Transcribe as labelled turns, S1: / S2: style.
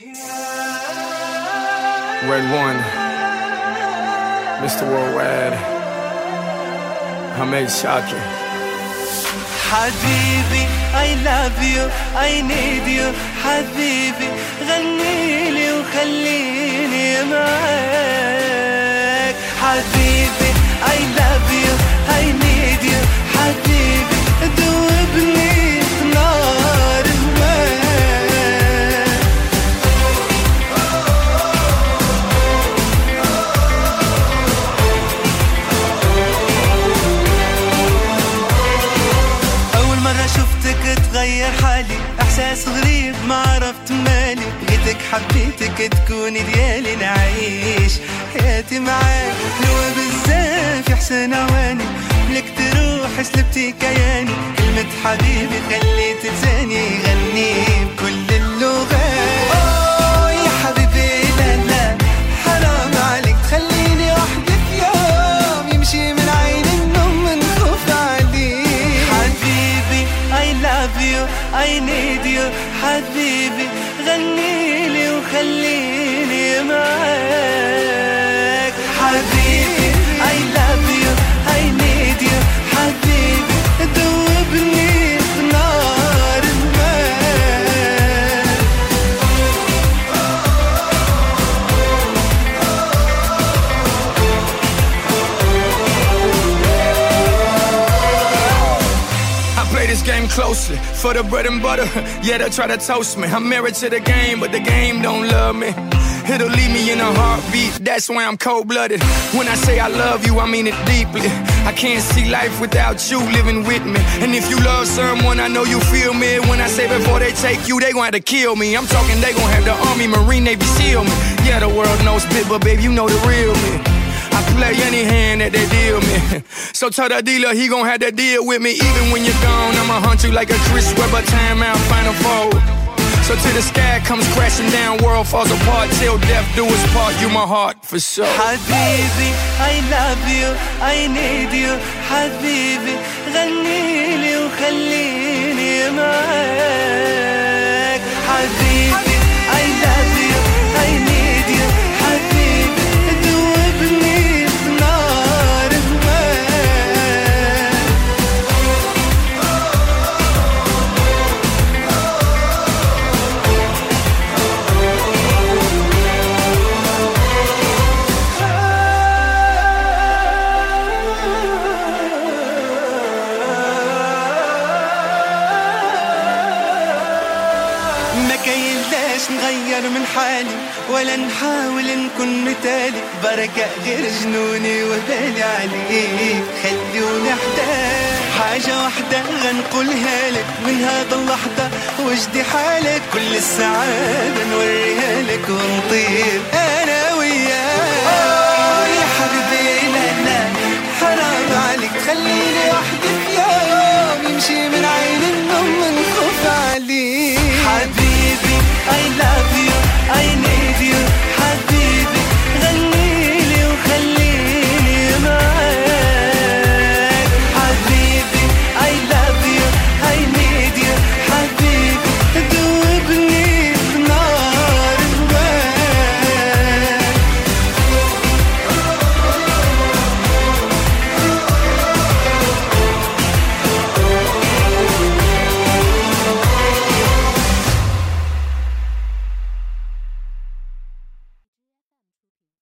S1: Red One, Mr. Worldwide, Ahmed Chawki.
S2: حبيبي I love you I need you حبيبي غني إحساس غريب ما عرفت مالي. بغيتك حبيتك تكوني ديالي نعيش. حياتي معاك حلوة بزاف يا حسن عواني لك تروح سلبتي كياني كلمة حبيبي خليت لساني يغني. بكل اللغات عيني دير حبيبي غني لي وخليني
S1: this game closely for the bread and butter. Yeah, they try to toast me. I'm married to the game, but the game don't love me. It'll leave me in a heartbeat. That's why I'm cold blooded. When I say I love you, I mean it deeply. I can't see life without you living with me. And if you love someone, I know you feel me. When I say before they take you, they gon' have to kill me. I'm talking they gon' have the army, marine, navy, seal me. Yeah, the world knows Pit, but babe, you know the real me I play any hand that they deal me. So tell the dealer he gon' have to deal with me. Even when you're gone, I'ma hunt you like a Chris Webber timeout final four. So till the sky comes crashing down, world falls apart. Till death do us part, you my heart for sure.
S2: حبيبي I love you I need you حبيبي ما كاينلاش نغير من حالي؟ ولا نحاول نكون مثالي. بركة غير جنوني وبالي عليك خلوني احتاج حاجة واحدة غنقولها لك. من هذا اللحظة وجدي حالك. كل السعادة نوريها لك ونطير. أنا وياك. I love